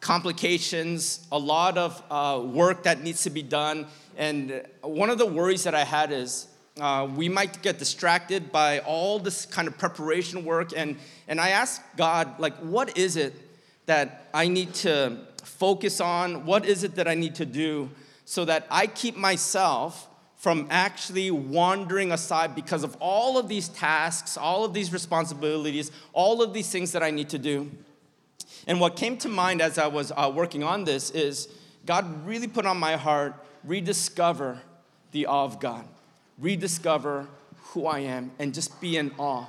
complications, a lot of uh, work that needs to be done. And one of the worries that I had is uh, we might get distracted by all this kind of preparation work. And, and I asked God, like, what is it that I need to focus on? What is it that I need to do so that I keep myself from actually wandering aside because of all of these tasks, all of these responsibilities, all of these things that I need to do? And what came to mind as I was uh, working on this is God really put on my heart rediscover the awe of God, rediscover who I am, and just be in awe.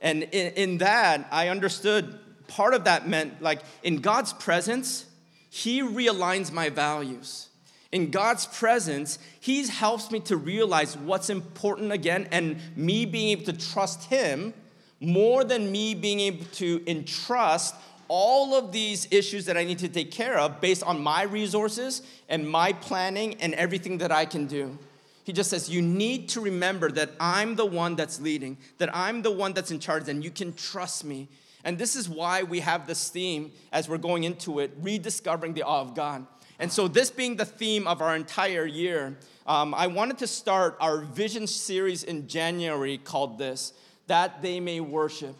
And in, in that, I understood part of that meant like in God's presence, He realigns my values. In God's presence, He helps me to realize what's important again, and me being able to trust Him more than me being able to entrust all of these issues that I need to take care of based on my resources and my planning and everything that I can do. He just says, You need to remember that I'm the one that's leading, that I'm the one that's in charge, and you can trust me. And this is why we have this theme as we're going into it rediscovering the awe of God. And so, this being the theme of our entire year, um, I wanted to start our vision series in January called this That They May Worship.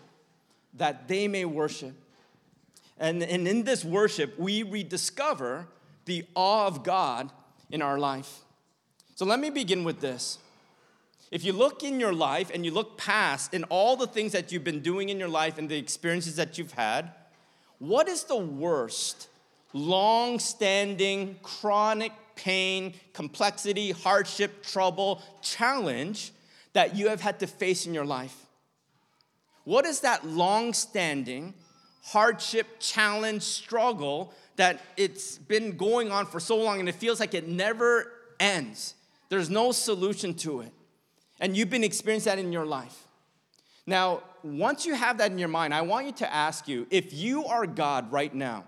That They May Worship. And, and in this worship, we rediscover the awe of God in our life. So let me begin with this. If you look in your life and you look past in all the things that you've been doing in your life and the experiences that you've had, what is the worst, long standing, chronic pain, complexity, hardship, trouble, challenge that you have had to face in your life? What is that long standing, hardship, challenge, struggle that it's been going on for so long and it feels like it never ends. There's no solution to it. And you've been experiencing that in your life. Now, once you have that in your mind, I want you to ask you if you are God right now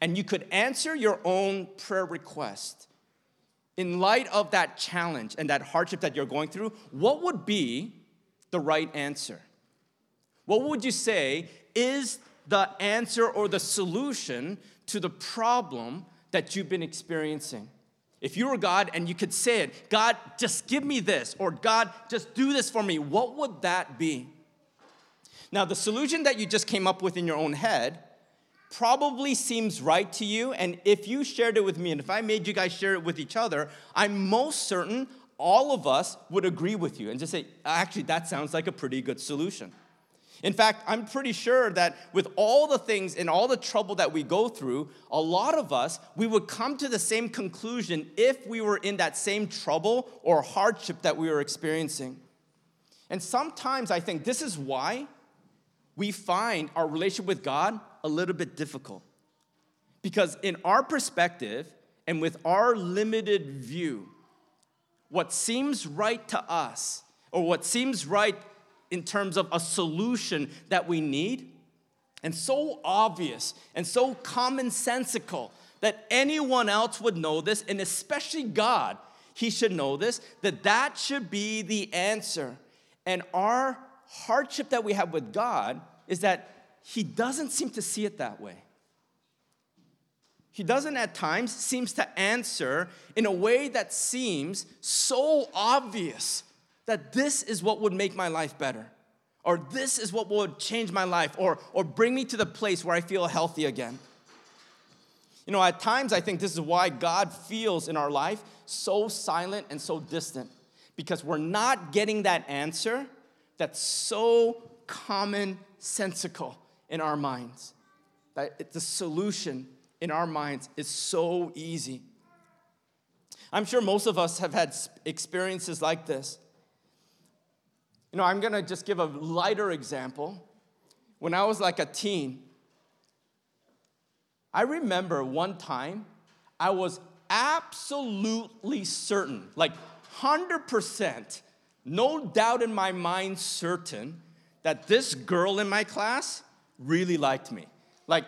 and you could answer your own prayer request in light of that challenge and that hardship that you're going through, what would be the right answer? What would you say is the answer or the solution to the problem that you've been experiencing. If you were God and you could say it, God, just give me this, or God, just do this for me, what would that be? Now, the solution that you just came up with in your own head probably seems right to you. And if you shared it with me, and if I made you guys share it with each other, I'm most certain all of us would agree with you and just say, actually, that sounds like a pretty good solution. In fact, I'm pretty sure that with all the things and all the trouble that we go through, a lot of us, we would come to the same conclusion if we were in that same trouble or hardship that we were experiencing. And sometimes I think this is why we find our relationship with God a little bit difficult. Because in our perspective and with our limited view, what seems right to us or what seems right in terms of a solution that we need, and so obvious and so commonsensical that anyone else would know this, and especially God, He should know this, that that should be the answer. And our hardship that we have with God is that He doesn't seem to see it that way. He doesn't at times seems to answer in a way that seems so obvious that this is what would make my life better, or this is what would change my life, or, or bring me to the place where I feel healthy again. You know, at times I think this is why God feels in our life so silent and so distant, because we're not getting that answer that's so commonsensical in our minds. That the solution in our minds is so easy. I'm sure most of us have had experiences like this. You know, I'm gonna just give a lighter example. When I was like a teen, I remember one time I was absolutely certain, like 100%, no doubt in my mind, certain that this girl in my class really liked me. Like,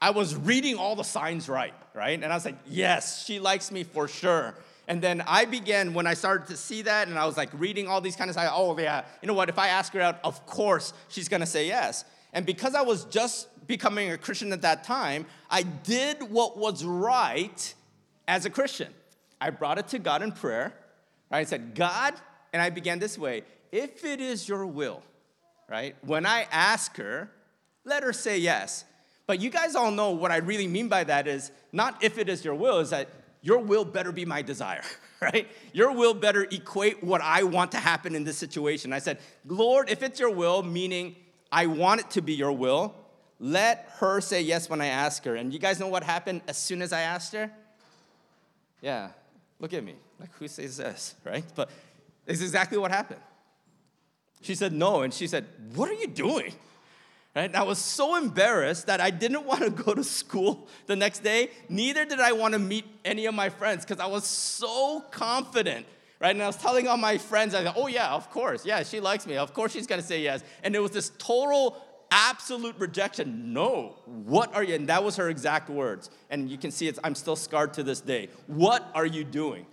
I was reading all the signs right, right? And I was like, yes, she likes me for sure. And then I began, when I started to see that, and I was like reading all these kind of oh yeah, you know what, if I ask her out, of course she's gonna say yes. And because I was just becoming a Christian at that time, I did what was right as a Christian. I brought it to God in prayer. Right? I said, God, and I began this way if it is your will, right? When I ask her, let her say yes. But you guys all know what I really mean by that is not if it is your will, is that your will better be my desire, right? Your will better equate what I want to happen in this situation. I said, Lord, if it's your will, meaning I want it to be your will, let her say yes when I ask her. And you guys know what happened as soon as I asked her? Yeah, look at me. Like, who says this, right? But it's exactly what happened. She said no, and she said, What are you doing? Right? I was so embarrassed that I didn't want to go to school the next day. Neither did I want to meet any of my friends because I was so confident. Right? And I was telling all my friends, I go, oh yeah, of course. Yeah, she likes me. Of course she's gonna say yes. And it was this total absolute rejection. No, what are you? And that was her exact words. And you can see it's, I'm still scarred to this day. What are you doing?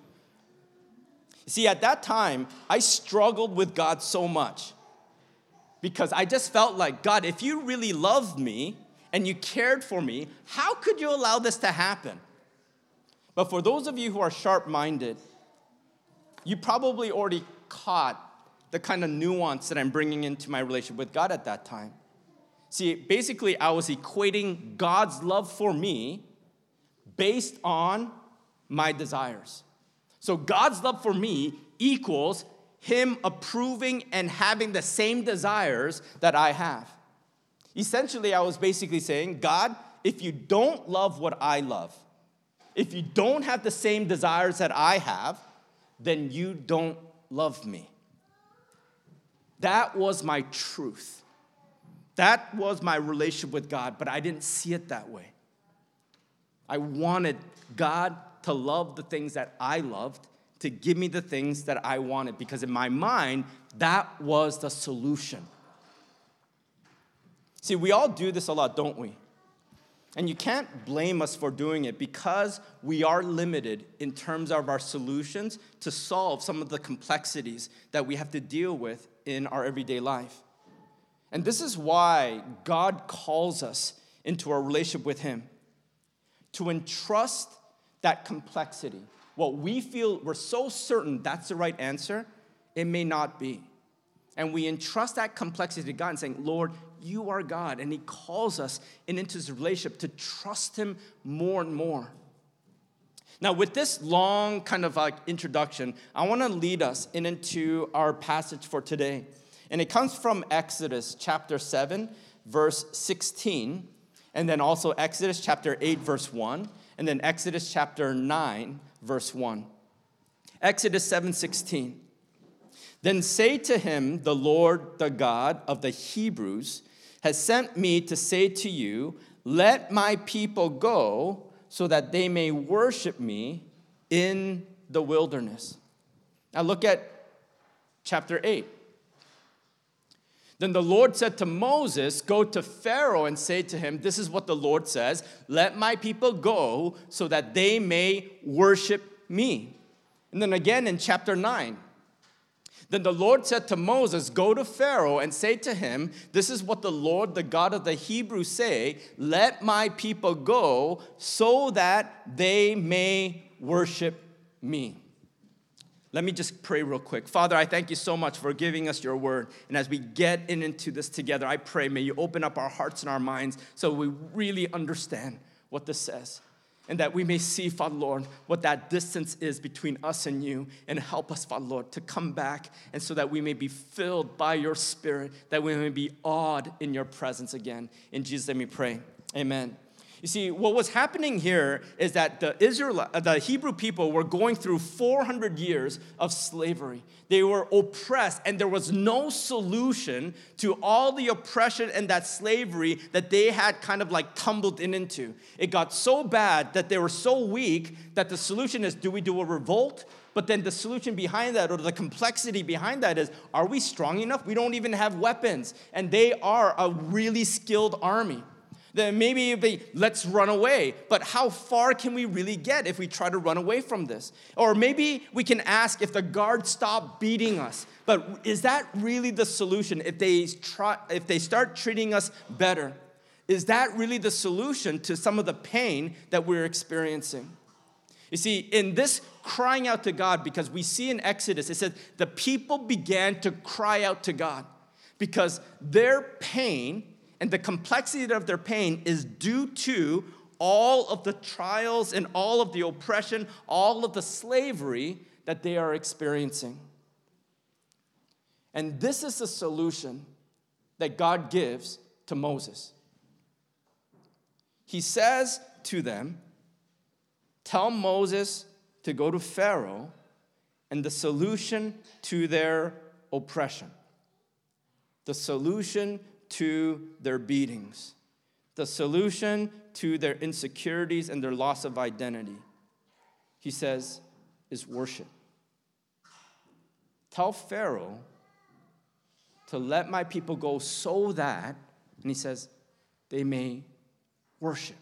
See, at that time, I struggled with God so much because I just felt like, God, if you really loved me and you cared for me, how could you allow this to happen? But for those of you who are sharp minded, you probably already caught the kind of nuance that I'm bringing into my relationship with God at that time. See, basically, I was equating God's love for me based on my desires. So, God's love for me equals him approving and having the same desires that I have. Essentially, I was basically saying, God, if you don't love what I love, if you don't have the same desires that I have, then you don't love me. That was my truth. That was my relationship with God, but I didn't see it that way. I wanted God to love the things that I loved to give me the things that I wanted because in my mind, that was the solution. See, we all do this a lot, don't we? And you can't blame us for doing it because we are limited in terms of our solutions to solve some of the complexities that we have to deal with in our everyday life. And this is why God calls us into a relationship with Him to entrust that complexity what we feel we're so certain that's the right answer, it may not be. And we entrust that complexity to God and saying, Lord, you are God. And He calls us into this relationship to trust Him more and more. Now, with this long kind of like introduction, I want to lead us in into our passage for today. And it comes from Exodus chapter 7, verse 16, and then also Exodus chapter 8, verse 1, and then Exodus chapter 9, verse 1. Exodus 7:16. Then say to him, the Lord, the God of the Hebrews, has sent me to say to you, let my people go so that they may worship me in the wilderness. Now look at chapter 8. Then the Lord said to Moses, Go to Pharaoh and say to him, This is what the Lord says Let my people go so that they may worship me. And then again in chapter 9, then the Lord said to Moses, Go to Pharaoh and say to him, This is what the Lord, the God of the Hebrews, say, Let my people go so that they may worship me. Let me just pray real quick. Father, I thank you so much for giving us your word. And as we get in into this together, I pray, may you open up our hearts and our minds so we really understand what this says. And that we may see, Father Lord, what that distance is between us and you, and help us, Father Lord, to come back, and so that we may be filled by your Spirit, that we may be awed in your presence again. In Jesus' name we pray. Amen. You see, what was happening here is that the Israel, uh, the Hebrew people were going through 400 years of slavery. They were oppressed, and there was no solution to all the oppression and that slavery that they had kind of like tumbled in into. It got so bad that they were so weak that the solution is do we do a revolt? But then the solution behind that, or the complexity behind that, is are we strong enough? We don't even have weapons. And they are a really skilled army. Then maybe be, let's run away. But how far can we really get if we try to run away from this? Or maybe we can ask if the guards stop beating us. But is that really the solution? If they, try, if they start treating us better, is that really the solution to some of the pain that we're experiencing? You see, in this crying out to God, because we see in Exodus, it says the people began to cry out to God because their pain and the complexity of their pain is due to all of the trials and all of the oppression, all of the slavery that they are experiencing. And this is the solution that God gives to Moses. He says to them, Tell Moses to go to Pharaoh and the solution to their oppression, the solution to their beatings, the solution to their insecurities and their loss of identity, he says, is worship. Tell Pharaoh to let my people go so that, and he says, they may worship.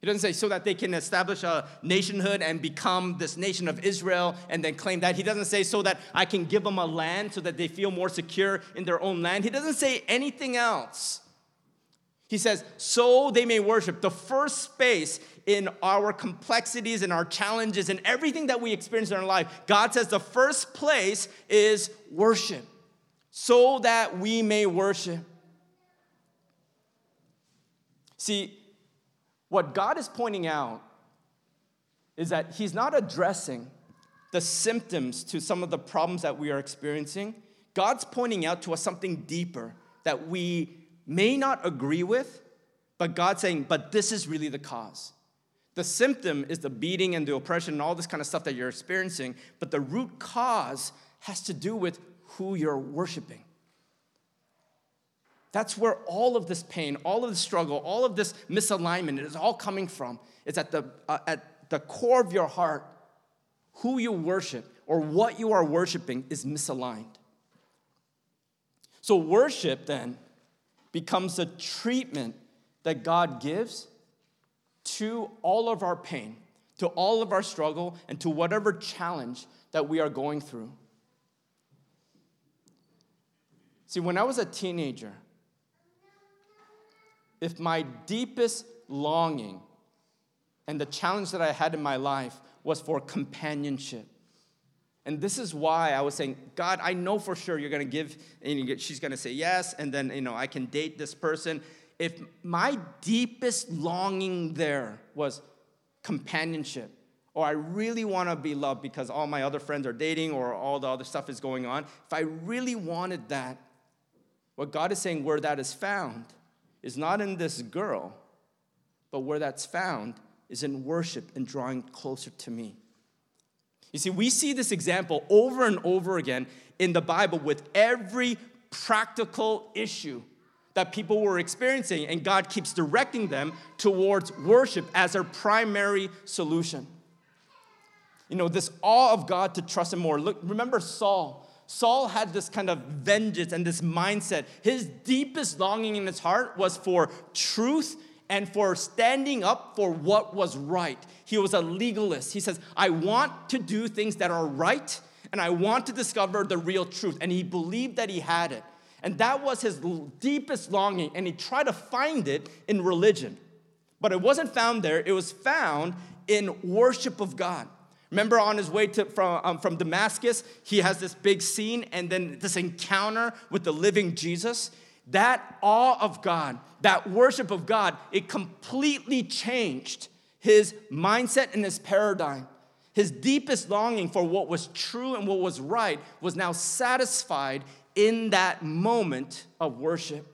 He doesn't say so that they can establish a nationhood and become this nation of Israel and then claim that. He doesn't say so that I can give them a land so that they feel more secure in their own land. He doesn't say anything else. He says, so they may worship. The first space in our complexities and our challenges and everything that we experience in our life, God says the first place is worship, so that we may worship. See, what God is pointing out is that He's not addressing the symptoms to some of the problems that we are experiencing. God's pointing out to us something deeper that we may not agree with, but God's saying, but this is really the cause. The symptom is the beating and the oppression and all this kind of stuff that you're experiencing, but the root cause has to do with who you're worshiping. That's where all of this pain, all of the struggle, all of this misalignment is all coming from. It's at the, uh, at the core of your heart. Who you worship or what you are worshiping is misaligned. So, worship then becomes a treatment that God gives to all of our pain, to all of our struggle, and to whatever challenge that we are going through. See, when I was a teenager, if my deepest longing and the challenge that I had in my life was for companionship. And this is why I was saying, God, I know for sure you're gonna give, and she's gonna say yes, and then, you know, I can date this person. If my deepest longing there was companionship, or I really wanna be loved because all my other friends are dating or all the other stuff is going on, if I really wanted that, what God is saying, where that is found, is not in this girl, but where that's found is in worship and drawing closer to me. You see, we see this example over and over again in the Bible with every practical issue that people were experiencing, and God keeps directing them towards worship as their primary solution. You know, this awe of God to trust Him more. Look, remember Saul. Saul had this kind of vengeance and this mindset. His deepest longing in his heart was for truth and for standing up for what was right. He was a legalist. He says, I want to do things that are right and I want to discover the real truth. And he believed that he had it. And that was his deepest longing. And he tried to find it in religion. But it wasn't found there, it was found in worship of God. Remember on his way to, from, um, from Damascus, he has this big scene and then this encounter with the living Jesus. That awe of God, that worship of God, it completely changed his mindset and his paradigm. His deepest longing for what was true and what was right was now satisfied in that moment of worship.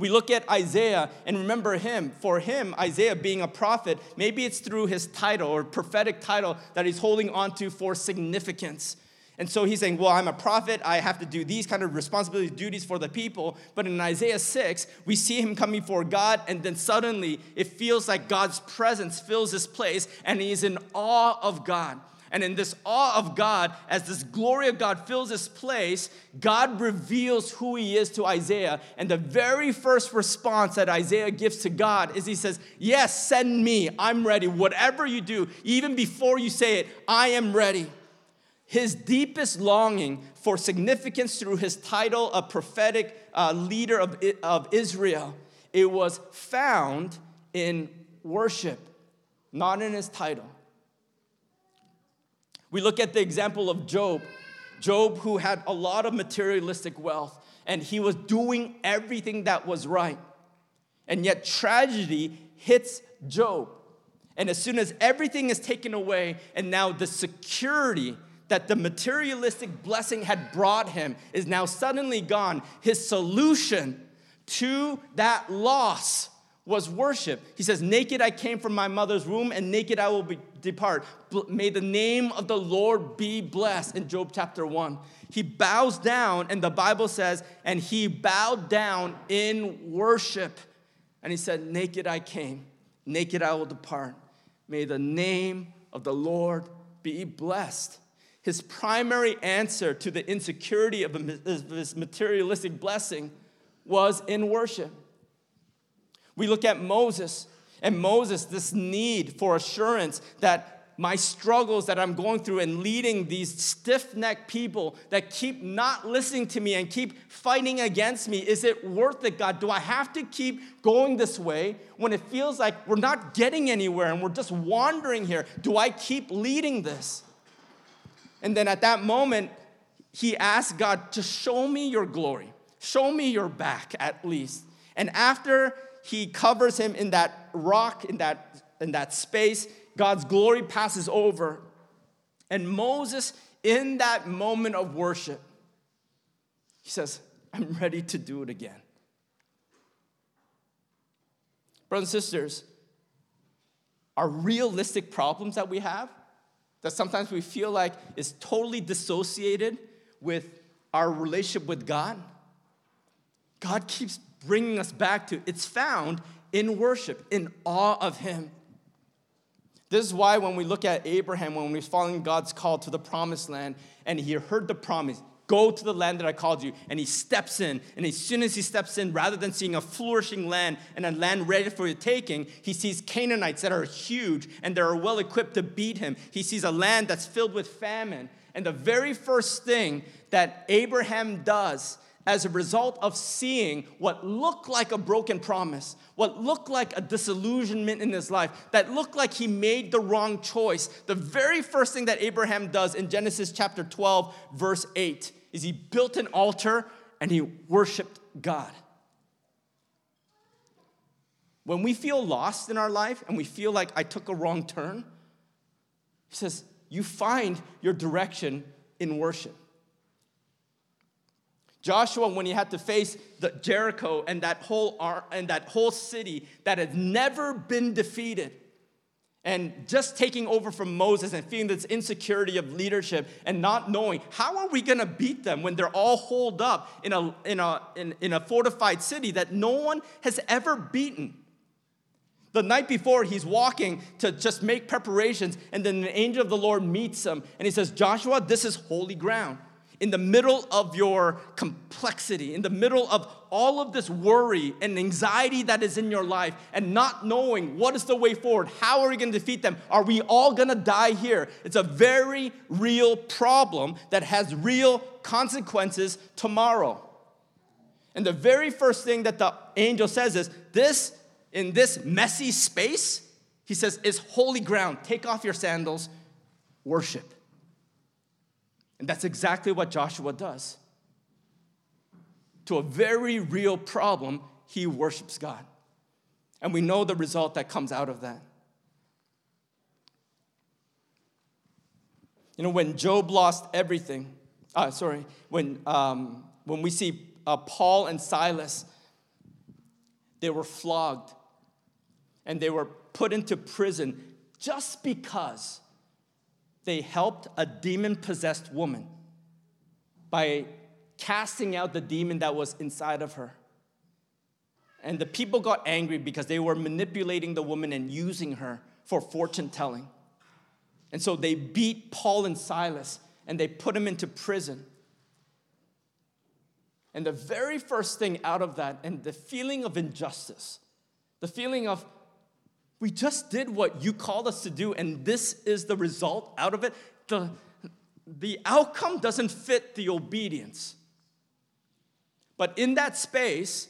We look at Isaiah and remember him. For him, Isaiah being a prophet, maybe it's through his title or prophetic title that he's holding onto for significance. And so he's saying, Well, I'm a prophet. I have to do these kind of responsibilities, duties for the people. But in Isaiah 6, we see him coming before God, and then suddenly it feels like God's presence fills this place, and he's in awe of God. And in this awe of God, as this glory of God fills this place, God reveals who He is to Isaiah. And the very first response that Isaiah gives to God is He says, Yes, send me. I'm ready. Whatever you do, even before you say it, I am ready. His deepest longing for significance through his title of prophetic uh, leader of, of Israel, it was found in worship, not in his title. We look at the example of Job. Job, who had a lot of materialistic wealth, and he was doing everything that was right. And yet, tragedy hits Job. And as soon as everything is taken away, and now the security that the materialistic blessing had brought him is now suddenly gone, his solution to that loss was worship. He says, Naked I came from my mother's womb, and naked I will be, depart. May the name of the Lord be blessed. In Job chapter 1, he bows down, and the Bible says, and he bowed down in worship. And he said, Naked I came, naked I will depart. May the name of the Lord be blessed. His primary answer to the insecurity of his materialistic blessing was in worship. We look at Moses, and Moses, this need for assurance that my struggles that I'm going through and leading these stiff necked people that keep not listening to me and keep fighting against me, is it worth it, God? Do I have to keep going this way when it feels like we're not getting anywhere and we're just wandering here? Do I keep leading this? And then at that moment, he asked God to show me your glory, show me your back at least. And after he covers him in that rock, in that, in that space. God's glory passes over. And Moses, in that moment of worship, he says, I'm ready to do it again. Brothers and sisters, our realistic problems that we have, that sometimes we feel like is totally dissociated with our relationship with God, God keeps bringing us back to. It's found in worship, in awe of Him. This is why when we look at Abraham, when he's following God's call to the promised land, and he heard the promise, go to the land that I called you, and he steps in, and as soon as he steps in, rather than seeing a flourishing land and a land ready for the taking, he sees Canaanites that are huge and they are well equipped to beat him. He sees a land that's filled with famine. And the very first thing that Abraham does as a result of seeing what looked like a broken promise, what looked like a disillusionment in his life, that looked like he made the wrong choice, the very first thing that Abraham does in Genesis chapter 12, verse 8, is he built an altar and he worshiped God. When we feel lost in our life and we feel like I took a wrong turn, he says, you find your direction in worship. Joshua, when he had to face the Jericho and that whole and that whole city that had never been defeated, and just taking over from Moses and feeling this insecurity of leadership and not knowing how are we going to beat them when they're all holed up in a, in, a, in, in a fortified city that no one has ever beaten. The night before, he's walking to just make preparations, and then the angel of the Lord meets him and he says, Joshua, this is holy ground in the middle of your complexity, in the middle of all of this worry and anxiety that is in your life, and not knowing what is the way forward, how are we going to defeat them? Are we all going to die here? It's a very real problem that has real consequences tomorrow. And the very first thing that the angel says is this, in this messy space, he says, is holy ground. Take off your sandals, worship. And that's exactly what Joshua does. To a very real problem, he worships God. And we know the result that comes out of that. You know, when Job lost everything, uh, sorry, when, um, when we see uh, Paul and Silas, they were flogged and they were put into prison just because they helped a demon possessed woman by casting out the demon that was inside of her. And the people got angry because they were manipulating the woman and using her for fortune telling. And so they beat Paul and Silas and they put them into prison. And the very first thing out of that, and the feeling of injustice, the feeling of, we just did what you called us to do, and this is the result out of it. The, the outcome doesn't fit the obedience. But in that space,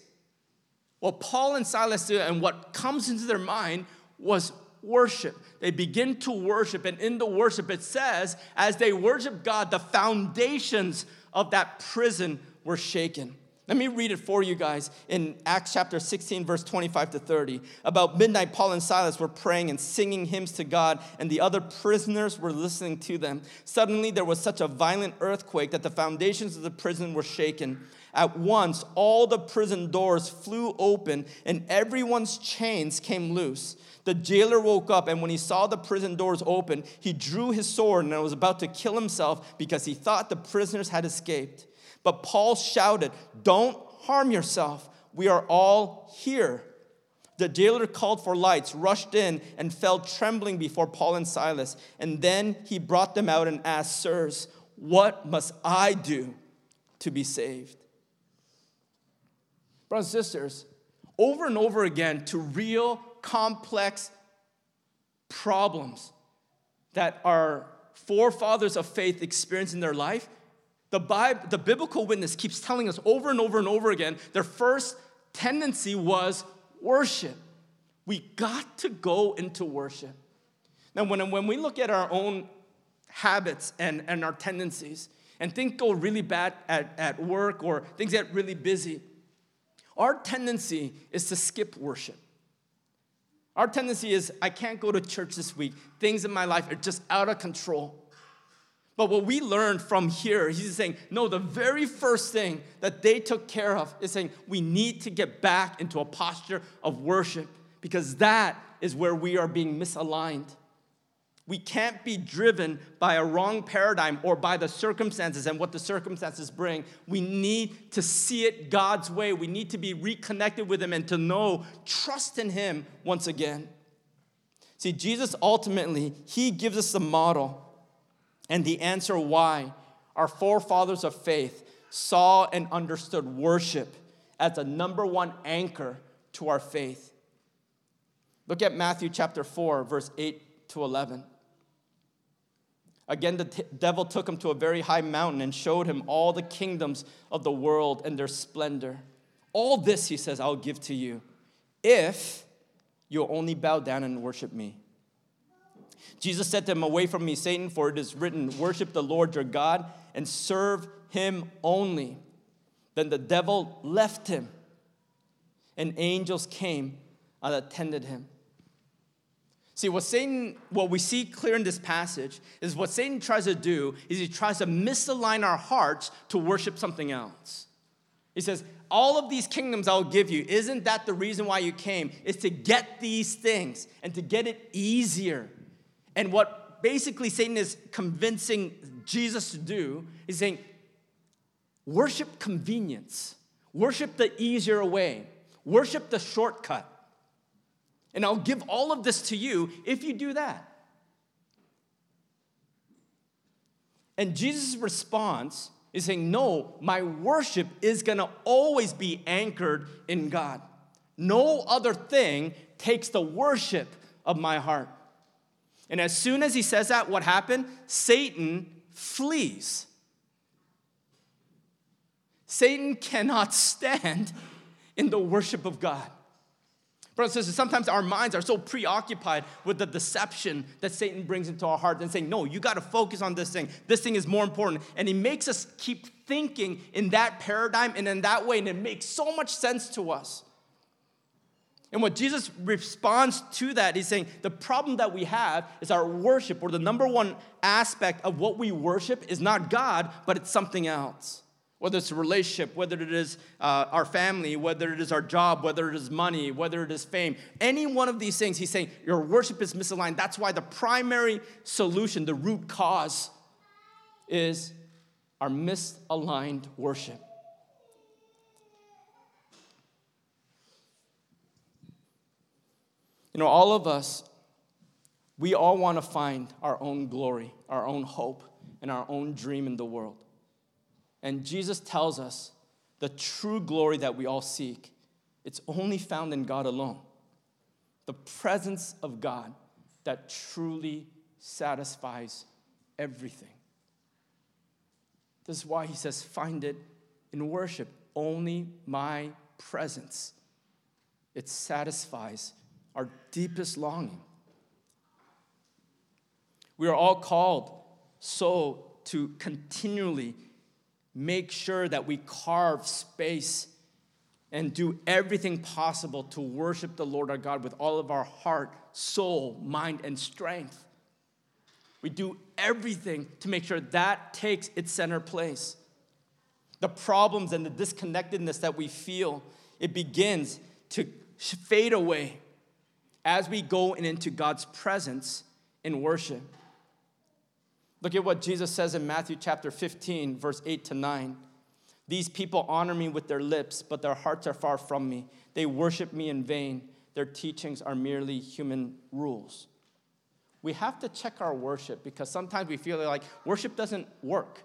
what Paul and Silas do and what comes into their mind was worship. They begin to worship, and in the worship, it says, as they worship God, the foundations of that prison were shaken. Let me read it for you guys in Acts chapter 16, verse 25 to 30. About midnight, Paul and Silas were praying and singing hymns to God, and the other prisoners were listening to them. Suddenly, there was such a violent earthquake that the foundations of the prison were shaken. At once, all the prison doors flew open, and everyone's chains came loose. The jailer woke up, and when he saw the prison doors open, he drew his sword and was about to kill himself because he thought the prisoners had escaped. But Paul shouted, Don't harm yourself. We are all here. The jailer called for lights, rushed in, and fell trembling before Paul and Silas. And then he brought them out and asked, Sirs, what must I do to be saved? Brothers and sisters, over and over again, to real complex problems that our forefathers of faith experienced in their life, the, Bible, the biblical witness keeps telling us over and over and over again their first tendency was worship. We got to go into worship. Now, when, when we look at our own habits and, and our tendencies, and things go really bad at, at work or things get really busy, our tendency is to skip worship. Our tendency is, I can't go to church this week. Things in my life are just out of control. But what we learned from here, he's saying, no, the very first thing that they took care of is saying, we need to get back into a posture of worship because that is where we are being misaligned. We can't be driven by a wrong paradigm or by the circumstances and what the circumstances bring. We need to see it God's way. We need to be reconnected with Him and to know, trust in Him once again. See, Jesus ultimately, He gives us the model and the answer why our forefathers of faith saw and understood worship as the number one anchor to our faith. Look at Matthew chapter 4, verse 8 to 11. Again, the t- devil took him to a very high mountain and showed him all the kingdoms of the world and their splendor. All this, he says, I'll give to you if you'll only bow down and worship me. Jesus said to him, Away from me, Satan, for it is written, Worship the Lord your God and serve him only. Then the devil left him, and angels came and attended him. See, what Satan, what we see clear in this passage is what Satan tries to do is he tries to misalign our hearts to worship something else. He says, All of these kingdoms I'll give you, isn't that the reason why you came? Is to get these things and to get it easier and what basically Satan is convincing Jesus to do is saying, worship convenience, worship the easier way, worship the shortcut. And I'll give all of this to you if you do that. And Jesus' response is saying, No, my worship is gonna always be anchored in God. No other thing takes the worship of my heart. And as soon as he says that, what happened? Satan flees. Satan cannot stand in the worship of God. Brothers and sisters, sometimes our minds are so preoccupied with the deception that Satan brings into our heart and saying, No, you got to focus on this thing. This thing is more important. And he makes us keep thinking in that paradigm and in that way, and it makes so much sense to us. And what Jesus responds to that, he's saying the problem that we have is our worship, or the number one aspect of what we worship is not God, but it's something else. Whether it's a relationship, whether it is uh, our family, whether it is our job, whether it is money, whether it is fame, any one of these things, he's saying your worship is misaligned. That's why the primary solution, the root cause, is our misaligned worship. You know, all of us We all want to find our own glory, our own hope, and our own dream in the world. And Jesus tells us the true glory that we all seek, it's only found in God alone. The presence of God that truly satisfies everything. This is why he says, find it in worship. Only my presence. It satisfies our deepest longing. We are all called so to continually make sure that we carve space and do everything possible to worship the Lord our God with all of our heart, soul, mind, and strength. We do everything to make sure that takes its center place. The problems and the disconnectedness that we feel, it begins to fade away as we go into God's presence in worship. Look at what Jesus says in Matthew chapter 15, verse 8 to 9. These people honor me with their lips, but their hearts are far from me. They worship me in vain. Their teachings are merely human rules. We have to check our worship because sometimes we feel like worship doesn't work.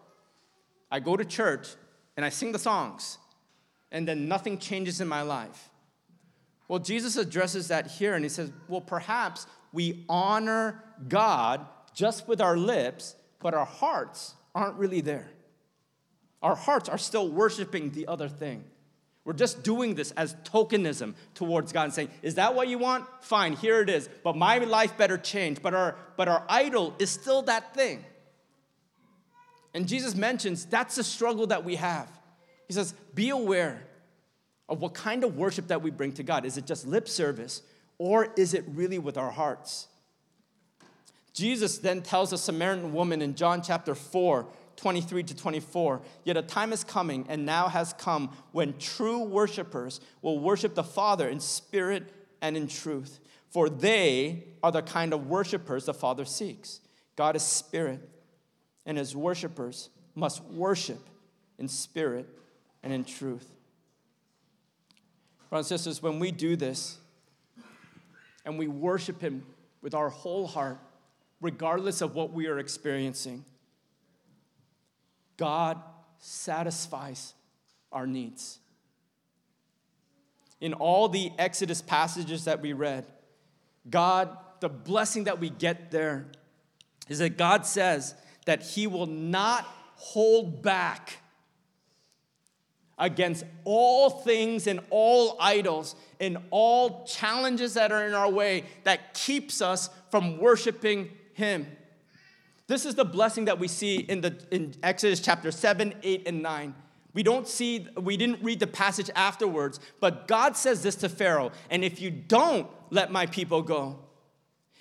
I go to church and I sing the songs, and then nothing changes in my life. Well, Jesus addresses that here and he says, Well, perhaps we honor God just with our lips, but our hearts aren't really there. Our hearts are still worshiping the other thing. We're just doing this as tokenism towards God and saying, Is that what you want? Fine, here it is. But my life better change. But our, but our idol is still that thing. And Jesus mentions that's the struggle that we have. He says, Be aware of what kind of worship that we bring to God. Is it just lip service, or is it really with our hearts? Jesus then tells a Samaritan woman in John chapter 4, 23 to 24, yet a time is coming and now has come when true worshipers will worship the Father in spirit and in truth. For they are the kind of worshipers the Father seeks. God is spirit, and his worshipers must worship in spirit and in truth. Brothers and sisters, when we do this and we worship him with our whole heart, regardless of what we are experiencing. God satisfies our needs. In all the Exodus passages that we read, God, the blessing that we get there is that God says that He will not hold back against all things and all idols and all challenges that are in our way that keeps us from worshiping him. This is the blessing that we see in, the, in Exodus chapter 7, 8, and 9. We don't see, we didn't read the passage afterwards, but God says this to Pharaoh, and if you don't let my people go,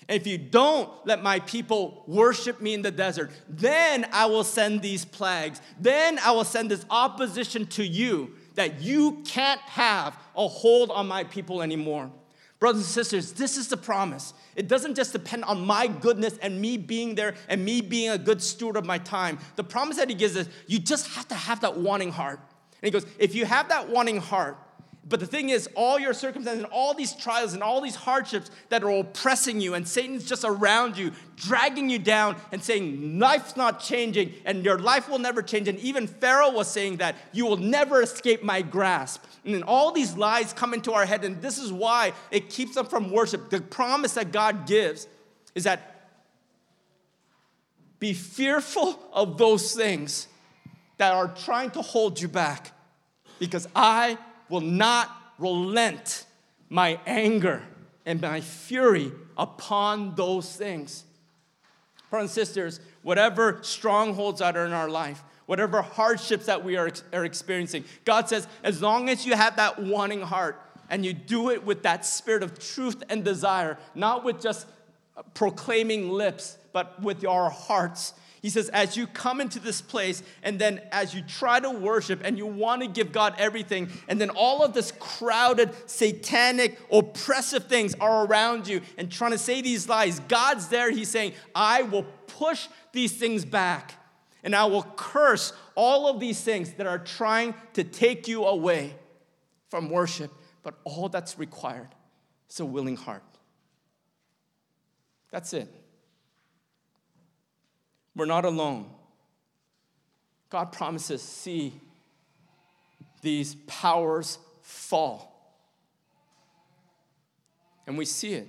if you don't let my people worship me in the desert, then I will send these plagues. Then I will send this opposition to you that you can't have a hold on my people anymore. Brothers and sisters, this is the promise. It doesn't just depend on my goodness and me being there and me being a good steward of my time. The promise that he gives is you just have to have that wanting heart. And he goes, if you have that wanting heart, but the thing is, all your circumstances and all these trials and all these hardships that are oppressing you, and Satan's just around you, dragging you down and saying, Life's not changing, and your life will never change. And even Pharaoh was saying that you will never escape my grasp. And then all these lies come into our head, and this is why it keeps them from worship. The promise that God gives is that be fearful of those things that are trying to hold you back, because I will not relent my anger and my fury upon those things. Brothers and sisters, whatever strongholds that are in our life, whatever hardships that we are, are experiencing, God says, as long as you have that wanting heart and you do it with that spirit of truth and desire, not with just uh, proclaiming lips, but with your hearts, he says, as you come into this place, and then as you try to worship and you want to give God everything, and then all of this crowded, satanic, oppressive things are around you and trying to say these lies, God's there. He's saying, I will push these things back, and I will curse all of these things that are trying to take you away from worship. But all that's required is a willing heart. That's it. We're not alone. God promises, see these powers fall. And we see it.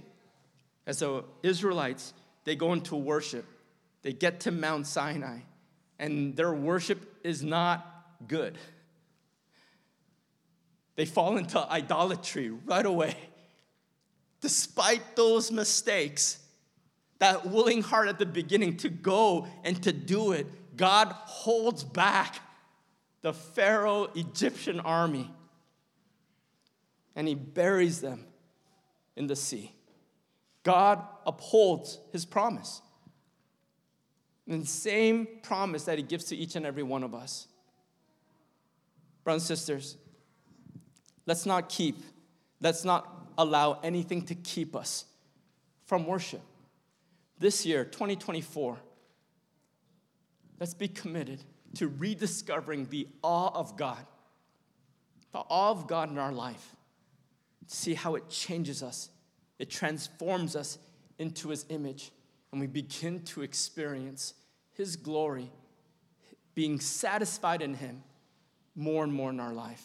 As the Israelites, they go into worship. They get to Mount Sinai, and their worship is not good. They fall into idolatry right away. Despite those mistakes, that willing heart at the beginning to go and to do it, God holds back the Pharaoh Egyptian army and he buries them in the sea. God upholds his promise. And the same promise that he gives to each and every one of us. Brothers and sisters, let's not keep, let's not allow anything to keep us from worship. This year, 2024, let's be committed to rediscovering the awe of God, the awe of God in our life. See how it changes us, it transforms us into His image, and we begin to experience His glory, being satisfied in Him more and more in our life.